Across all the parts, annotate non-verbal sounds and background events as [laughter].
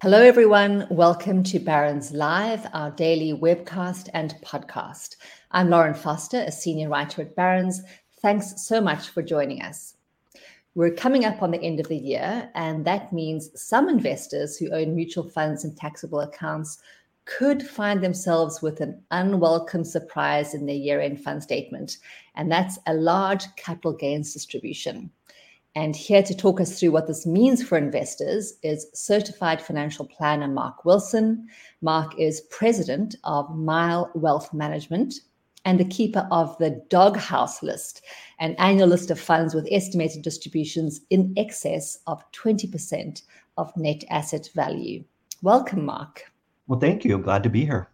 Hello, everyone. Welcome to Barron's Live, our daily webcast and podcast. I'm Lauren Foster, a senior writer at Barron's. Thanks so much for joining us. We're coming up on the end of the year, and that means some investors who own mutual funds and taxable accounts could find themselves with an unwelcome surprise in their year end fund statement, and that's a large capital gains distribution. And here to talk us through what this means for investors is certified financial planner Mark Wilson. Mark is president of MILE Wealth Management and the keeper of the Doghouse List, an annual list of funds with estimated distributions in excess of 20% of net asset value. Welcome, Mark. Well, thank you. Glad to be here.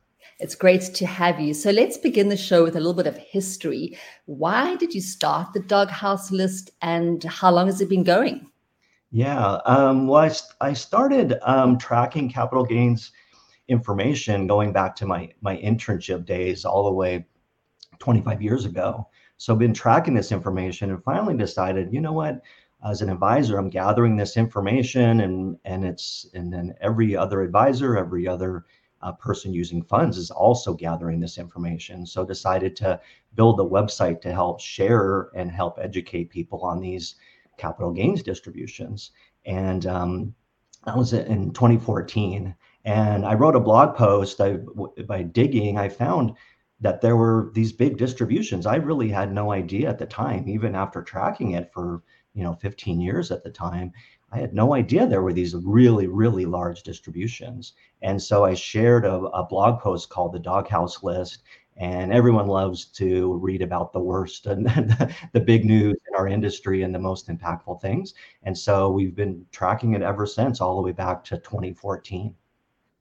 It's great to have you. So let's begin the show with a little bit of history. Why did you start the Doghouse list and how long has it been going? Yeah, um, well, I, I started um, tracking capital gains information going back to my, my internship days all the way 25 years ago. So I've been tracking this information and finally decided, you know what? as an advisor, I'm gathering this information, and and it's and then every other advisor, every other uh, person using funds is also gathering this information. So decided to build a website to help share and help educate people on these capital gains distributions. And um, that was in 2014. And I wrote a blog post. I, by digging, I found that there were these big distributions. I really had no idea at the time, even after tracking it for you know 15 years at the time i had no idea there were these really really large distributions and so i shared a, a blog post called the doghouse list and everyone loves to read about the worst and [laughs] the big news in our industry and the most impactful things and so we've been tracking it ever since all the way back to 2014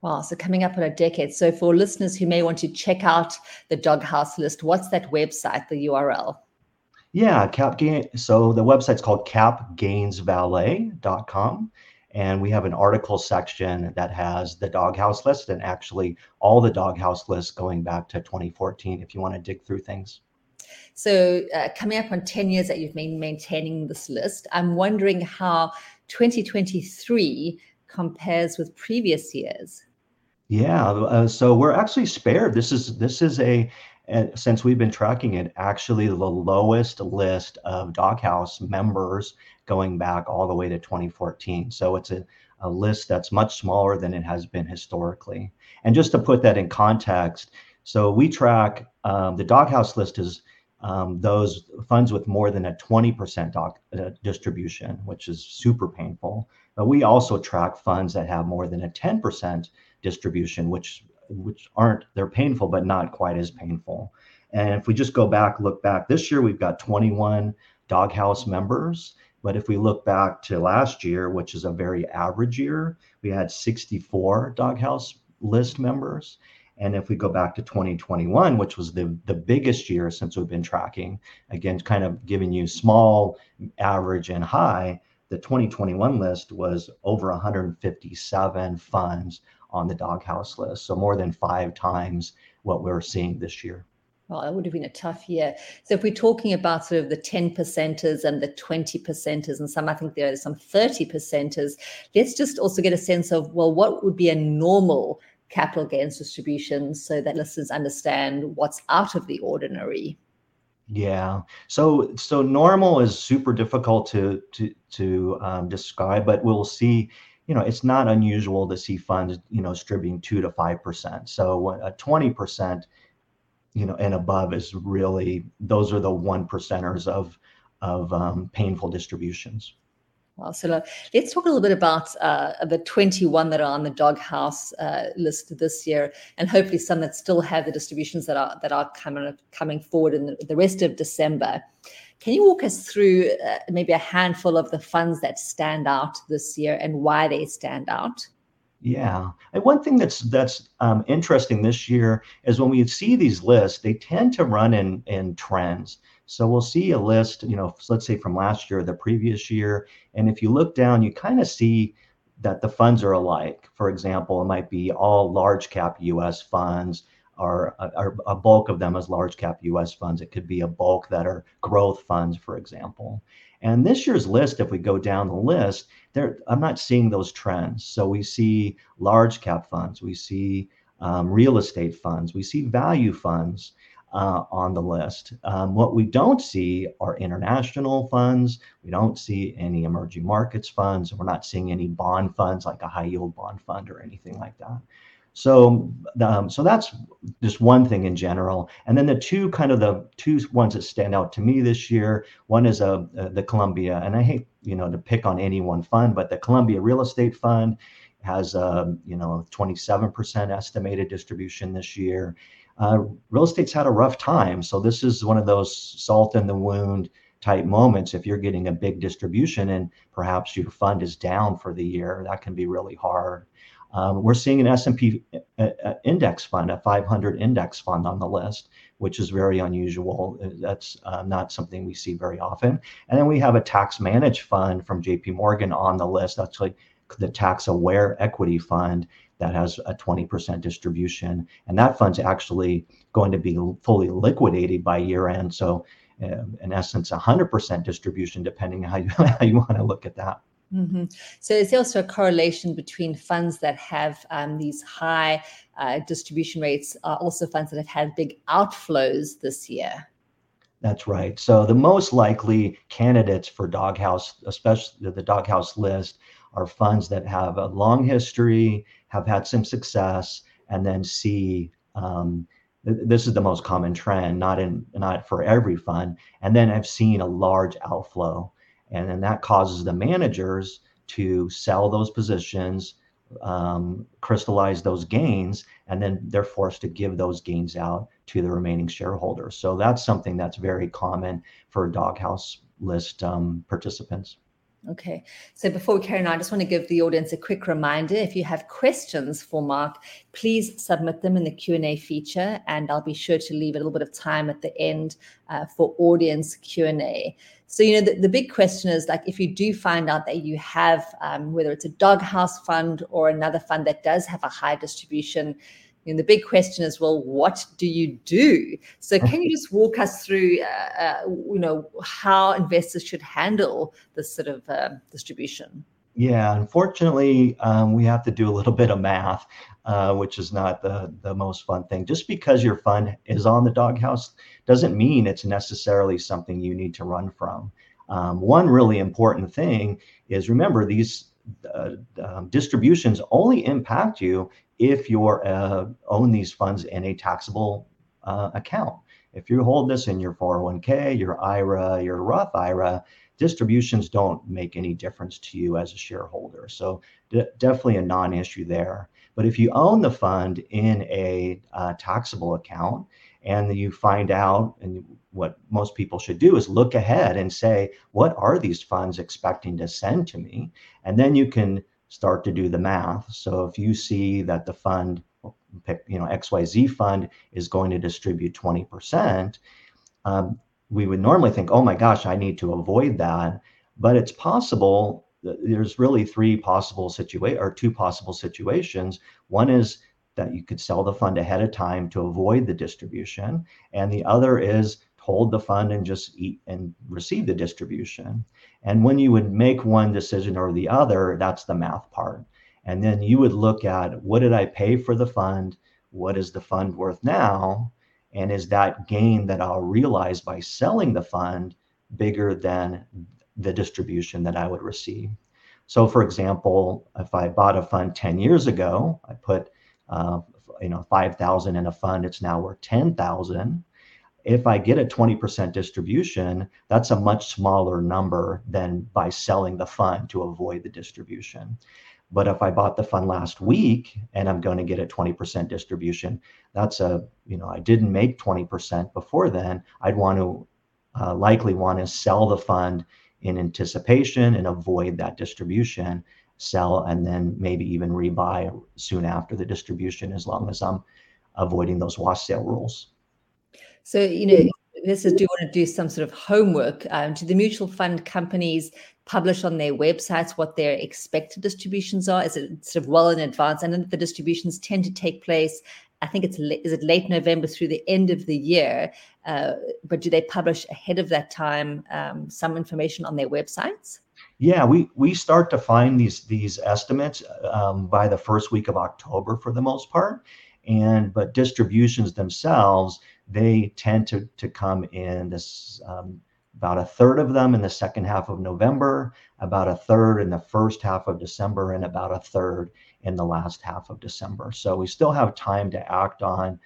Wow, so coming up on a decade. So, for listeners who may want to check out the Doghouse list, what's that website, the URL? Yeah, cap gain. So the website's called capgainsvalet.com. And we have an article section that has the doghouse list and actually all the doghouse lists going back to 2014 if you want to dig through things. So, uh, coming up on 10 years that you've been maintaining this list, I'm wondering how 2023 compares with previous years. Yeah, uh, so we're actually spared. This is this is a and since we've been tracking it, actually the lowest list of Doghouse members going back all the way to 2014. So it's a, a list that's much smaller than it has been historically. And just to put that in context, so we track um, the Doghouse list is um, those funds with more than a 20% dog, uh, distribution, which is super painful. But we also track funds that have more than a 10% distribution, which which aren't they're painful but not quite as painful. And if we just go back look back this year we've got 21 doghouse members. But if we look back to last year which is a very average year we had 64 doghouse list members. And if we go back to 2021 which was the, the biggest year since we've been tracking again kind of giving you small average and high the 2021 list was over 157 funds on the doghouse list. So more than five times what we're seeing this year. Well, that would have been a tough year. So if we're talking about sort of the 10 percenters and the 20 percenters, and some I think there are some 30 percenters, let's just also get a sense of, well, what would be a normal capital gains distribution so that listeners understand what's out of the ordinary. Yeah. So so normal is super difficult to to to um, describe, but we'll see you know, it's not unusual to see funds, you know, distributing two to five percent. So a twenty percent, you know, and above is really those are the one percenters of of um, painful distributions. Well, so let's talk a little bit about uh, the 21 that are on the doghouse uh, list this year, and hopefully some that still have the distributions that are that are coming coming forward in the, the rest of December. Can you walk us through uh, maybe a handful of the funds that stand out this year and why they stand out? Yeah, and one thing that's that's um, interesting this year is when we see these lists, they tend to run in in trends. So we'll see a list, you know, let's say from last year, the previous year, and if you look down, you kind of see that the funds are alike. For example, it might be all large cap U.S. funds, or, a bulk of them as large cap U.S. funds. It could be a bulk that are growth funds, for example. And this year's list, if we go down the list, there I'm not seeing those trends. So we see large cap funds, we see um, real estate funds, we see value funds uh, on the list. Um, what we don't see are international funds. We don't see any emerging markets funds. We're not seeing any bond funds like a high yield bond fund or anything like that. So, um, so that's just one thing in general. And then the two kind of the two ones that stand out to me this year. One is a, uh, the Columbia, and I hate you know to pick on any one fund, but the Columbia Real Estate Fund has a um, you know 27% estimated distribution this year. Uh, real estate's had a rough time, so this is one of those salt in the wound type moments. If you're getting a big distribution and perhaps your fund is down for the year, that can be really hard. Um, we're seeing an S&P uh, uh, index fund, a 500 index fund on the list, which is very unusual. Uh, that's uh, not something we see very often. And then we have a tax managed fund from JP Morgan on the list. That's like the tax aware equity fund that has a 20% distribution. And that fund's actually going to be fully liquidated by year end. So, uh, in essence, 100% distribution, depending on how you, [laughs] how you want to look at that. Mm-hmm. So is there also a correlation between funds that have um, these high uh, distribution rates are also funds that have had big outflows this year? That's right. So the most likely candidates for doghouse, especially the doghouse list, are funds that have a long history, have had some success, and then see um, this is the most common trend, not in not for every fund, and then I've seen a large outflow. And then that causes the managers to sell those positions um, crystallize those gains and then they're forced to give those gains out to the remaining shareholders. So that's something that's very common for doghouse list um, participants Okay, so before we carry on, I just want to give the audience a quick reminder. If you have questions for Mark, please submit them in the Q&A feature, and I'll be sure to leave a little bit of time at the end uh, for audience Q&A. So, you know, the, the, big question is like, if you do find out that you have, um, whether it's a doghouse fund or another fund that does have a high distribution, and the big question is, well, what do you do? So, can you just walk us through, uh, uh, you know, how investors should handle this sort of uh, distribution? Yeah, unfortunately, um, we have to do a little bit of math, uh, which is not the the most fun thing. Just because your fund is on the doghouse doesn't mean it's necessarily something you need to run from. Um, one really important thing is remember these uh, um, distributions only impact you if you uh, own these funds in a taxable uh, account. If you hold this in your 401k, your IRA, your Roth IRA, distributions don't make any difference to you as a shareholder. So definitely a non-issue there. But if you own the fund in a uh, taxable account and you find out, and what most people should do is look ahead and say, what are these funds expecting to send to me? And then you can start to do the math. So if you see that the fund, you know, XYZ fund is going to distribute 20%, um, we would normally think, oh my gosh, I need to avoid that. But it's possible. There's really three possible situation or two possible situations. One is that you could sell the fund ahead of time to avoid the distribution, and the other is hold the fund and just eat and receive the distribution. And when you would make one decision or the other, that's the math part. And then you would look at what did I pay for the fund? What is the fund worth now? And is that gain that I'll realize by selling the fund bigger than the distribution that I would receive? So, for example, if I bought a fund 10 years ago, I put uh, you know 5,000 in a fund, it's now worth 10,000 if I get a 20% distribution, that's a much smaller number than by selling the fund to avoid the distribution. But if I bought the fund last week and I'm going to get a 20% distribution, that's a, you know, I didn't make 20% before then. I'd want to uh, likely want to sell the fund in anticipation and avoid that distribution, sell, and then maybe even rebuy soon after the distribution, as long as I'm avoiding those wash sale rules. So, you know, this is do you want to do some sort of homework? Um, do the mutual fund companies publish on their websites what their expected distributions are? Is it sort of well in advance? And then the distributions tend to take place. I think it's is it late November through the end of the year. Uh, but do they publish ahead of that time um, some information on their websites? Yeah, we we start to find these these estimates um, by the first week of October for the most part, and but distributions themselves they tend to to come in this um, about a third of them in the second half of November, about a third in the first half of December, and about a third in the last half of December. So we still have time to act on.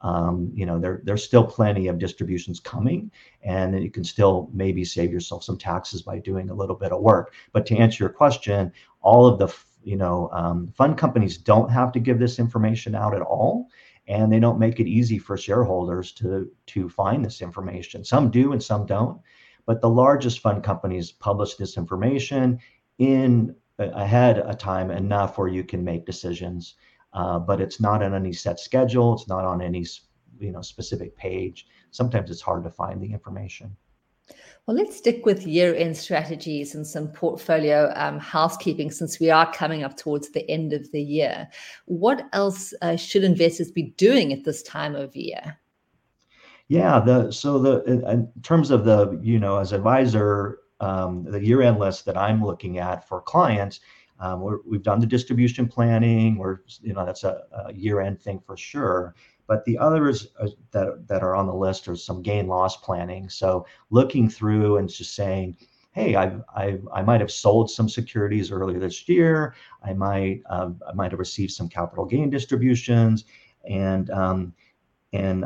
Um, you know, there, there's still plenty of distributions coming, and you can still maybe save yourself some taxes by doing a little bit of work. But to answer your question, all of the you know um, fund companies don't have to give this information out at all and they don't make it easy for shareholders to to find this information. Some do and some don't, but the largest fund companies publish this information in ahead of time enough where you can make decisions. Uh, but it's not on any set schedule. It's not on any you know specific page. Sometimes it's hard to find the information. Well, let's stick with year end strategies and some portfolio um, housekeeping since we are coming up towards the end of the year. What else uh, should investors be doing at this time of year? Yeah, the so the in, terms of the you know as advisor, um, the year end list that I'm looking at for clients, um, we have done the distribution planning. We're you know that's a, a year end thing for sure. But the others that, that are on the list are some gain loss planning. So looking through and just saying, hey, I've, I've, I might have sold some securities earlier this year. I might, um, I might have received some capital gain distributions, and um, and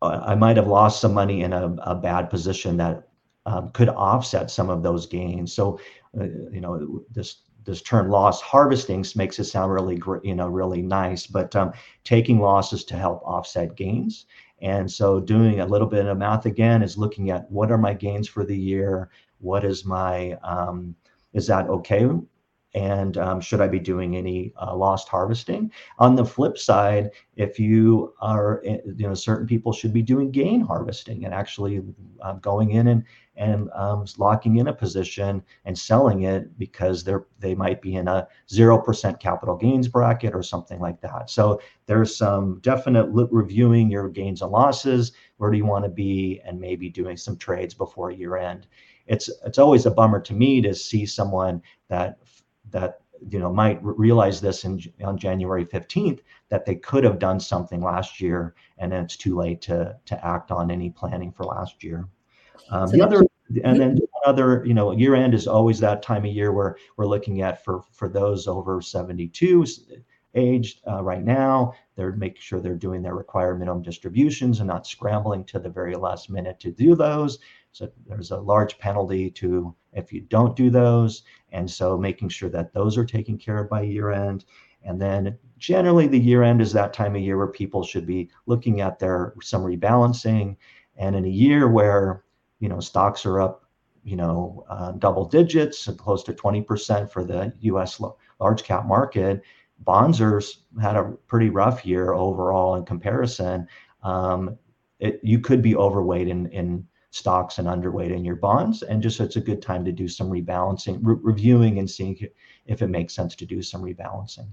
I might have lost some money in a, a bad position that um, could offset some of those gains. So, uh, you know, this this term loss harvesting makes it sound really you know really nice but um, taking losses to help offset gains and so doing a little bit of math again is looking at what are my gains for the year what is my um, is that okay and um, should I be doing any uh, loss harvesting? On the flip side, if you are, eh, you know, certain people should be doing gain harvesting and actually uh, going in and and um, locking in a position and selling it because they're they might be in a zero percent capital gains bracket or something like that. So there's some definite reviewing your gains and losses. Where do you want to be, and maybe doing some trades before year end. It's it's always a bummer to me to see someone that that you know might realize this in, on January 15th that they could have done something last year and then it's too late to to act on any planning for last year. Um, so the other and then other you know year end is always that time of year where we're looking at for for those over 72 aged uh, right now they're making sure they're doing their required minimum distributions and not scrambling to the very last minute to do those so there's a large penalty to if you don't do those. And so making sure that those are taken care of by year end. And then generally the year end is that time of year where people should be looking at their some rebalancing. And in a year where, you know, stocks are up, you know, uh, double digits, close to 20% for the US large cap market, bonds are had a pretty rough year overall in comparison. Um, it, you could be overweight in, in stocks and underweight in your bonds. And just it's a good time to do some rebalancing, re- reviewing and seeing if it makes sense to do some rebalancing.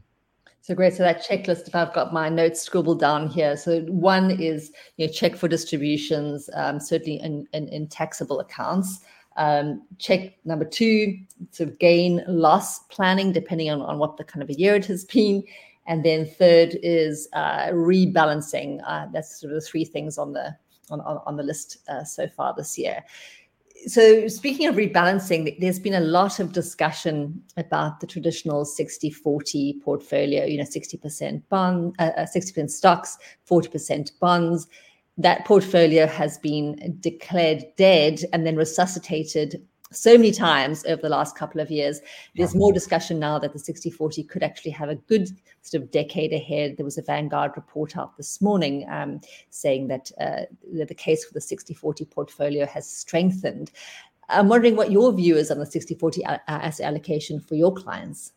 So great. So that checklist, if I've got my notes scribbled down here. So one is you know check for distributions, um, certainly in, in, in, taxable accounts. Um, check number two, sort of gain loss planning, depending on, on what the kind of a year it has been. And then third is uh, rebalancing. Uh, that's sort of the three things on the on, on, the list uh, so far this year. So, speaking of rebalancing, there's been a lot of discussion about the traditional 60 40 portfolio, you know, 60% bond, uh, 60% uh, stocks, 40% bonds. That portfolio has been declared dead and then resuscitated so many times over the last couple of years. There's more discussion now that the 60 40 could actually have a good sort of decade ahead. There was a Vanguard report out this morning um, saying that, uh, that the case for the 60 40 portfolio has strengthened. I'm wondering what your view is on the 60 40 asset allocation for your clients.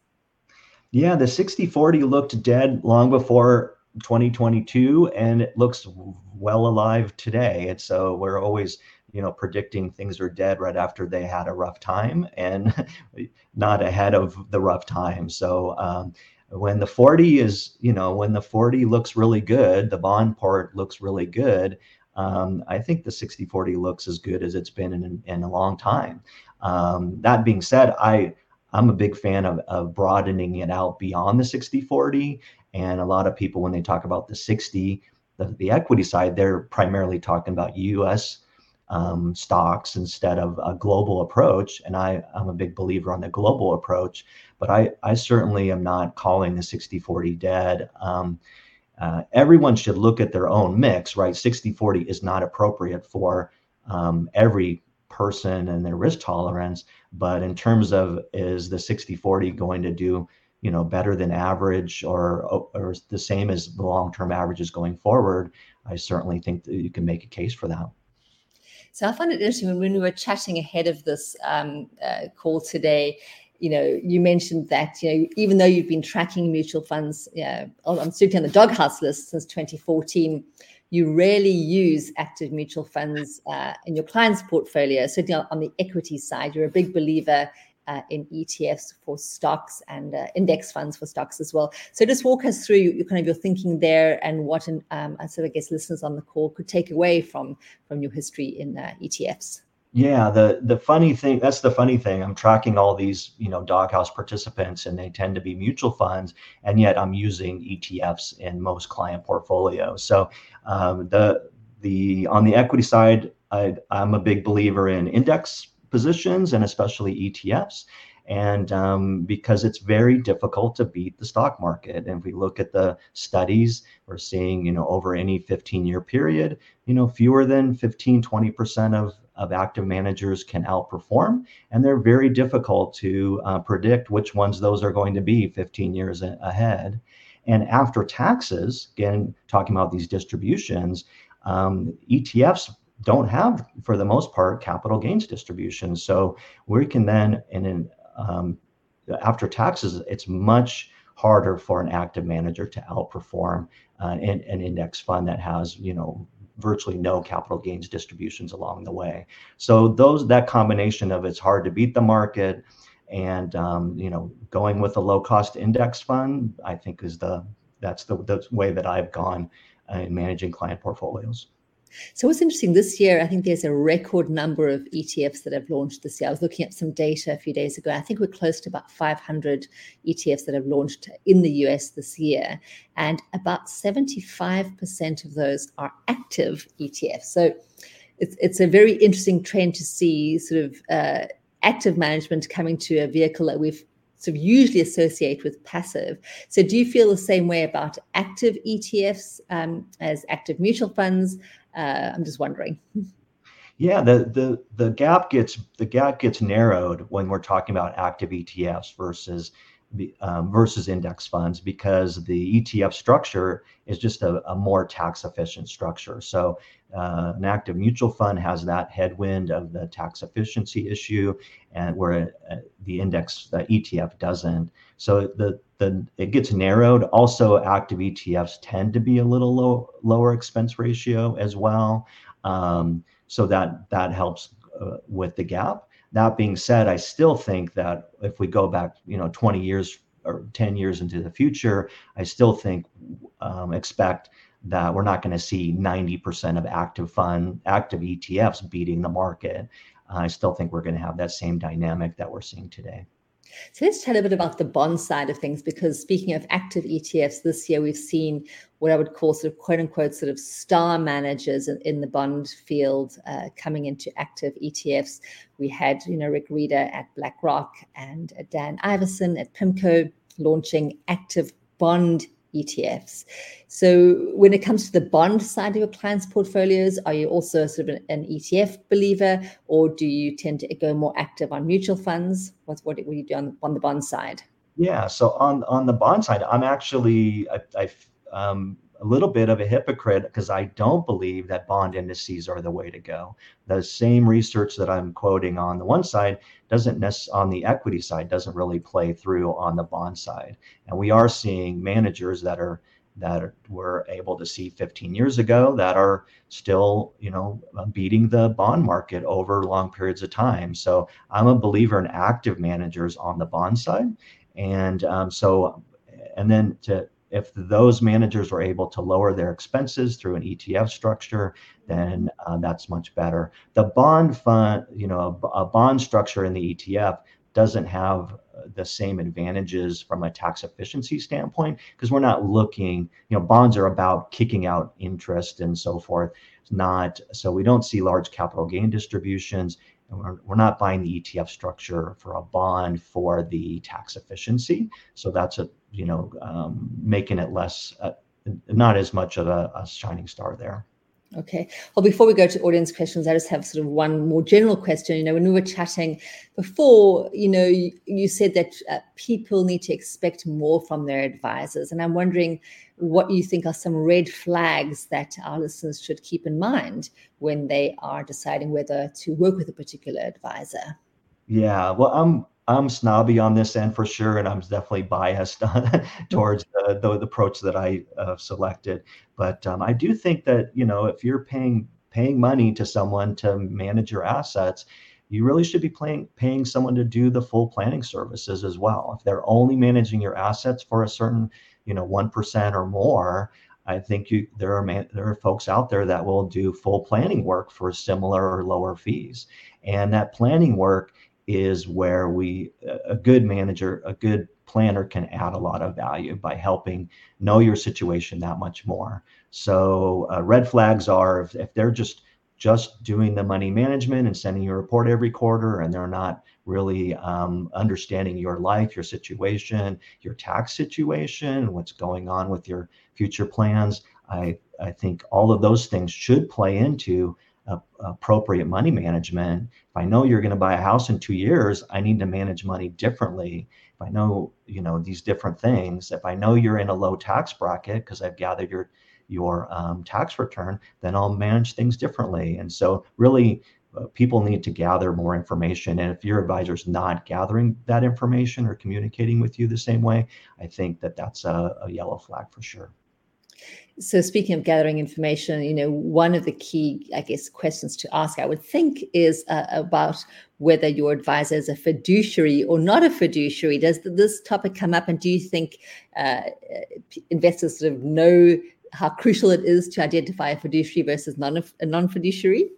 Yeah, the 60 40 looked dead long before 2022 and it looks well alive today. And so we're always you know predicting things are dead right after they had a rough time and [laughs] not ahead of the rough time. So um, when the 40 is you know when the 40 looks really good the bond part looks really good um, i think the 60 40 looks as good as it's been in, in a long time. Um, that being said i i'm a big fan of, of broadening it out beyond the 60 40 and a lot of people when they talk about the 60 the, the equity side they're primarily talking about us um, stocks instead of a global approach. And I, I'm a big believer on the global approach, but I, I certainly am not calling the 60 40 dead. Um, uh, everyone should look at their own mix, right? 60 40 is not appropriate for um, every person and their risk tolerance. But in terms of is the 60 40 going to do you know better than average or or the same as the long term averages going forward i certainly think that you can make a case for that so I find it interesting when we were chatting ahead of this um, uh, call today. You know, you mentioned that you know even though you've been tracking mutual funds, know, I'm certainly on the doghouse list since 2014. You rarely use active mutual funds uh, in your client's portfolio. Certainly on the equity side, you're a big believer uh, in ETFs for stocks and uh, index funds for stocks as well. So just walk us through your, kind of your thinking there and what an, um, so I guess listeners on the call could take away from from your history in uh, ETFs. Yeah, the the funny thing that's the funny thing. I'm tracking all these you know doghouse participants, and they tend to be mutual funds, and yet I'm using ETFs in most client portfolios. So um, the the on the equity side, I, I'm a big believer in index positions and especially ETFs. And um, because it's very difficult to beat the stock market. And if we look at the studies, we're seeing, you know, over any 15 year period, you know, fewer than 15, 20% of, of active managers can outperform. And they're very difficult to uh, predict which ones those are going to be 15 years ahead. And after taxes, again, talking about these distributions, um, ETFs don't have, for the most part, capital gains distributions. So we can then, and in um, after taxes, it's much harder for an active manager to outperform uh, an, an index fund that has, you know, virtually no capital gains distributions along the way. So those that combination of it's hard to beat the market, and um, you know, going with a low cost index fund, I think is the that's the, the way that I've gone uh, in managing client portfolios. So what's interesting this year, I think there's a record number of ETFs that have launched this year. I was looking at some data a few days ago. I think we're close to about 500 ETFs that have launched in the US this year, and about 75% of those are active ETFs. So it's it's a very interesting trend to see sort of uh, active management coming to a vehicle that we've sort of usually associate with passive. So, do you feel the same way about active ETFs um, as active mutual funds? Uh, I'm just wondering. Yeah, the the the gap gets the gap gets narrowed when we're talking about active ETFs versus um, versus index funds because the ETF structure is just a, a more tax efficient structure. So uh, an active mutual fund has that headwind of the tax efficiency issue, and where uh, the index the ETF doesn't. So the the it gets narrowed. Also, active ETFs tend to be a little low, lower expense ratio as well. Um, so that that helps uh, with the gap. That being said, I still think that if we go back, you know, 20 years or 10 years into the future, I still think um, expect that we're not going to see 90% of active fund active ETFs beating the market. I still think we're going to have that same dynamic that we're seeing today. So let's chat a bit about the bond side of things, because speaking of active ETFs, this year we've seen what I would call sort of quote unquote sort of star managers in, the bond field uh, coming into active ETFs. We had, you know, Rick Rieder at BlackRock and Dan Ivascyn at PIMCO launching active bond ETFs. So, when it comes to the bond side of your clients' portfolios, are you also sort of an, an ETF believer, or do you tend to go more active on mutual funds? What's what, do you do on, on the bond side? Yeah, so on on the bond side, I'm actually I, I um, a little bit of a hypocrite because I don't believe that bond indices are the way to go. The same research that I'm quoting on the one side doesn't on the equity side doesn't really play through on the bond side. And we are seeing managers that are that were able to see 15 years ago that are still, you know, beating the bond market over long periods of time. So I'm a believer in active managers on the bond side, and um, so and then to if those managers are able to lower their expenses through an ETF structure, then uh, that's much better. The bond fund, you know, a, a, bond structure in the ETF doesn't have uh, the same advantages from a tax efficiency standpoint because we're not looking, you know, bonds are about kicking out interest and so forth. It's not so we don't see large capital gain distributions we're, not buying the ETF structure for a bond for the tax efficiency. So that's a you know um, making it less uh, not as much of a, a shining star there. Okay. Well, before we go to audience questions, I just have sort of one more general question. You know, when we were chatting before, you know, you, you said that uh, people need to expect more from their advisors. And I'm wondering what you think are some red flags that our listeners should keep in mind when they are deciding whether to work with a particular advisor. Yeah. Well, I'm I'm snobby on this end for sure, and I'm definitely biased [laughs] towards the, the, the, approach that I uh, selected. But um, I do think that you know if you're paying paying money to someone to manage your assets, you really should be paying paying someone to do the full planning services as well. If they're only managing your assets for a certain you know one percent or more, I think you there are man, there are folks out there that will do full planning work for similar or lower fees, and that planning work is where we a good manager a good planner can add a lot of value by helping know your situation that much more. So uh, red flags are if, if they're just just doing the money management and sending you a report every quarter and they're not really um, understanding your life your situation your tax situation what's going on with your future plans i i think all of those things should play into appropriate money management. If I know you're going to buy a house in two years, I need to manage money differently. If I know, you know, these different things, if I know you're in a low tax bracket because I've gathered your your um, tax return, then I'll manage things differently. And so, really, uh, people need to gather more information. And if your advisor's not gathering that information or communicating with you the same way, I think that that's a, a yellow flag for sure. So, speaking of gathering information, you know, one of the key, I guess, questions to ask, I would think, is uh, about whether your advisor is a fiduciary or not a fiduciary. Does this topic come up, and do you think uh, investors sort of know how crucial it is to identify a fiduciary versus non a non fiduciary?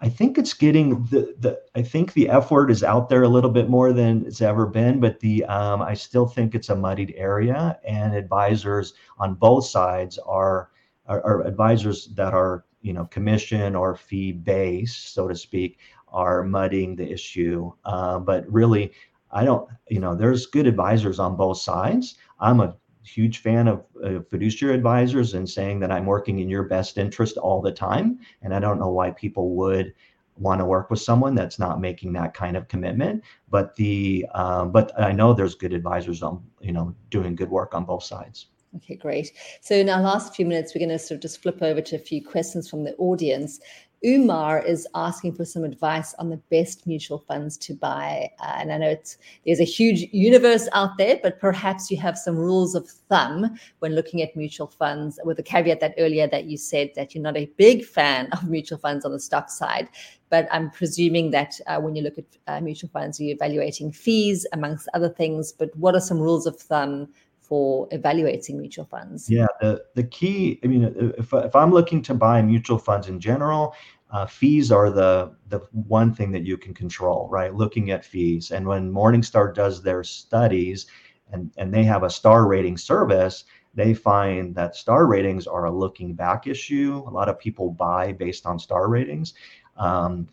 I think it's getting the the I think the F word is out there a little bit more than it's ever been, but the um, I still think it's a muddied area, and advisors on both sides are, are, are advisors that are you know commission or fee based, so to speak, are muddying the issue. Uh, but really, I don't you know there's good advisors on both sides. I'm a huge fan of uh, fiduciary advisors and saying that I'm working in your best interest all the time. And I don't know why people would want to work with someone that's not making that kind of commitment. But the um, but I know there's good advisors on you know doing good work on both sides. Okay, great. So in our last few minutes, we're going to sort of just flip over to a few questions from the audience. Umar is asking for some advice on the best mutual funds to buy. Uh, and I know there's a huge universe out there, but perhaps you have some rules of thumb when looking at mutual funds, with the caveat that earlier that you said that you're not a big fan [laughs] of mutual funds on the stock side. But I'm presuming that uh, when you look at uh, mutual funds, you're evaluating fees amongst other things. But what are some rules of thumb for evaluating mutual funds? Yeah, the, the key, I mean, if, if I'm looking to buy mutual funds in general, uh, fees are the the one thing that you can control, right? Looking at fees, and when Morningstar does their studies, and and they have a star rating service, they find that star ratings are a looking back issue. A lot of people buy based on star ratings, um,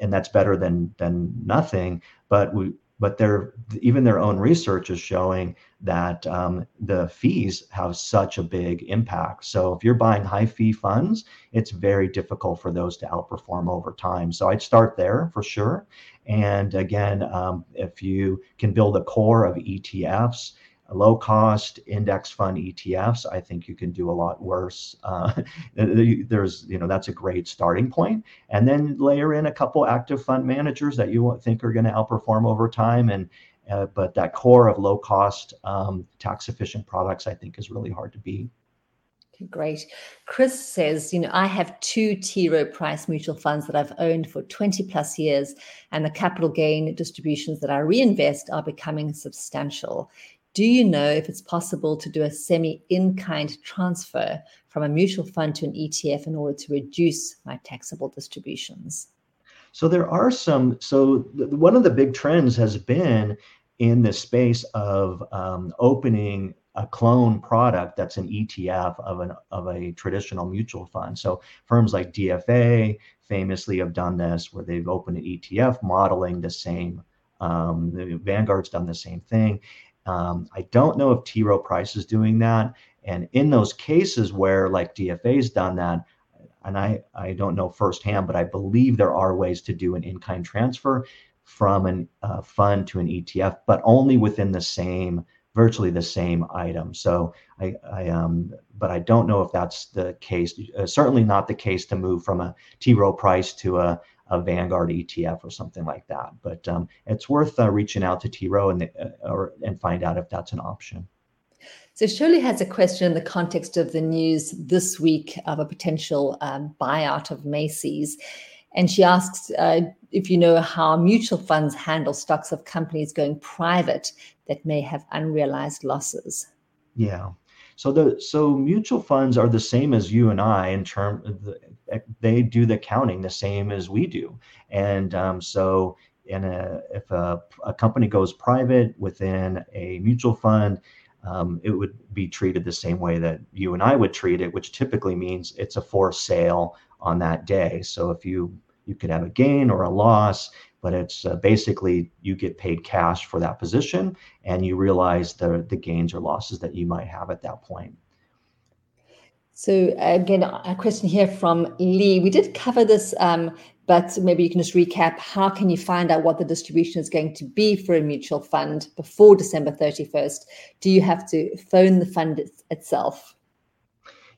and that's better than than nothing. But we but their even their own research is showing that um, the fees have such a big impact. So if you're buying high fee funds, it's very difficult for those to outperform over time. So I'd start there for sure. And again, um, if you can build a core of ETFs, low cost index fund ETFs, I think you can do a lot worse. Uh, [laughs] there's, you know, that's a great starting point. And then layer in a couple active fund managers that you think are going to outperform over time. And, uh, but that core of low cost, um, tax efficient products, I think is really hard to beat. Great. Chris says, you know, I have two T. Rowe Price mutual funds that I've owned for 20 plus years, and the capital gain distributions that I reinvest are becoming substantial. Do you know if it's possible to do a semi in kind transfer from a mutual fund to an ETF in order to reduce my taxable distributions? So there are some. So th- one of the big trends has been in the space of um, opening a clone product that's an ETF of an of a traditional mutual fund. So firms like DFA famously have done this, where they've opened an ETF modeling the same. Um, Vanguard's done the same thing, um, I don't know if T. Rowe Price is doing that. And in those cases where like DFA's done that, and I, I don't know firsthand, but I believe there are ways to do an in-kind transfer from a uh, fund to an ETF, but only within the same, virtually the same item. So I, I um, but I don't know if that's the case. Uh, certainly not the case to move from a T. Rowe Price to a, a Vanguard ETF or something like that. But um, it's worth uh, reaching out to T. Rowe and, uh, or, and find out if that's an option. So Shirley has a question in the context of the news this week of a potential um, buyout of Macy's. And she asks uh, if you know how mutual funds handle stocks of companies going private that may have unrealized losses. Yeah. So the so mutual funds are the same as you and I in term they do the counting the same as we do, and um, so in a if a, a company goes private within a mutual fund, um, it would be treated the same way that you and I would treat it, which typically means it's a for sale on that day. So if you you could have a gain or a loss, but it's uh, basically you get paid cash for that position and you realize the, the gains or losses that you might have at that point. So again, a question here from Lee. We did cover this, um, but maybe you can just recap. How can you find out what the distribution is going to be for a mutual fund before December 31st? Do you have to phone the fund itself?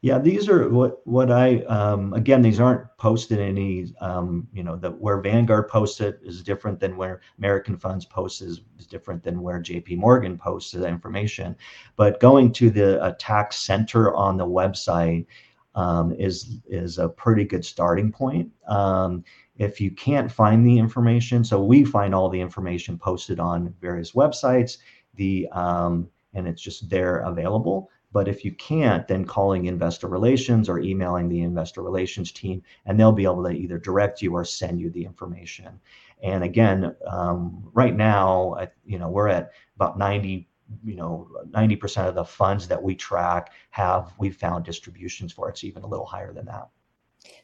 Yeah, these are what what I um, again. These aren't posted any. Um, you know, that where Vanguard posts it is different than where American Funds posts is, is different than where J.P. Morgan posts the information. But going to the uh, tax center on the website um, is is a pretty good starting point. Um, if you can't find the information, so we find all the information posted on various websites. The um, and it's just there available. But if you can't, then calling investor relations or emailing the investor relations team, and they'll be able to either direct you or send you the information. And again, um, right now, you know, we're at about 90 you know 90% of the funds that we track have we found distributions for. It's even a little higher than that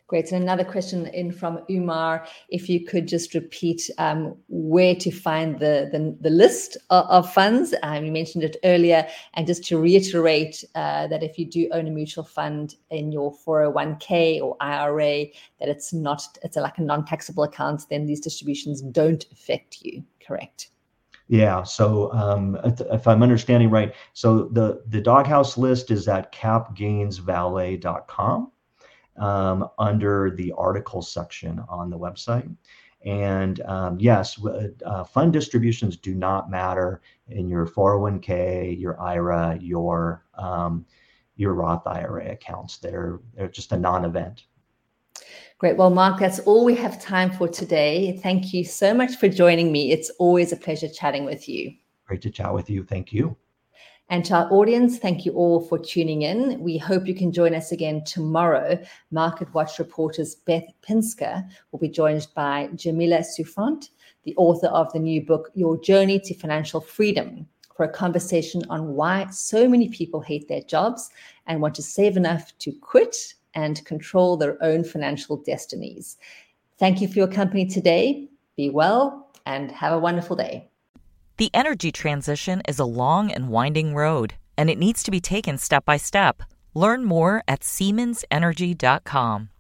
Great. So another question in from Umar. If you could just repeat um, where to find the the, the list of, of funds. Um, you mentioned it earlier, and just to reiterate uh, that if you do own a mutual fund in your 401k or IRA, that it's not it's a, like a non-taxable account. Then these distributions don't affect you. Correct. Yeah. So um, if I'm understanding right, so the the doghouse list is at capgainsvalet.com um, under the article section on the website. And um, yes, uh, fund distributions do not matter in your 401k, your IRA, your um, your Roth IRA accounts. They're they're just a non-event. Great. Well, Mark, that's all we have time for today. Thank you so much for joining me. It's always a pleasure chatting with you. Great to chat with you. Thank you. And to our audience, thank you all for tuning in. We hope you can join us again tomorrow. Market Watch reporters Beth Pinsker will be joined by Jamila Souffrant, the author of the new book, Your Journey to Financial Freedom, for a conversation on why so many people hate their jobs and want to save enough to quit and control their own financial destinies. Thank you for your company today. Be well and have a wonderful day. The energy transition is a long and winding road, and it needs to be taken step by step. Learn more at SiemensEnergy.com.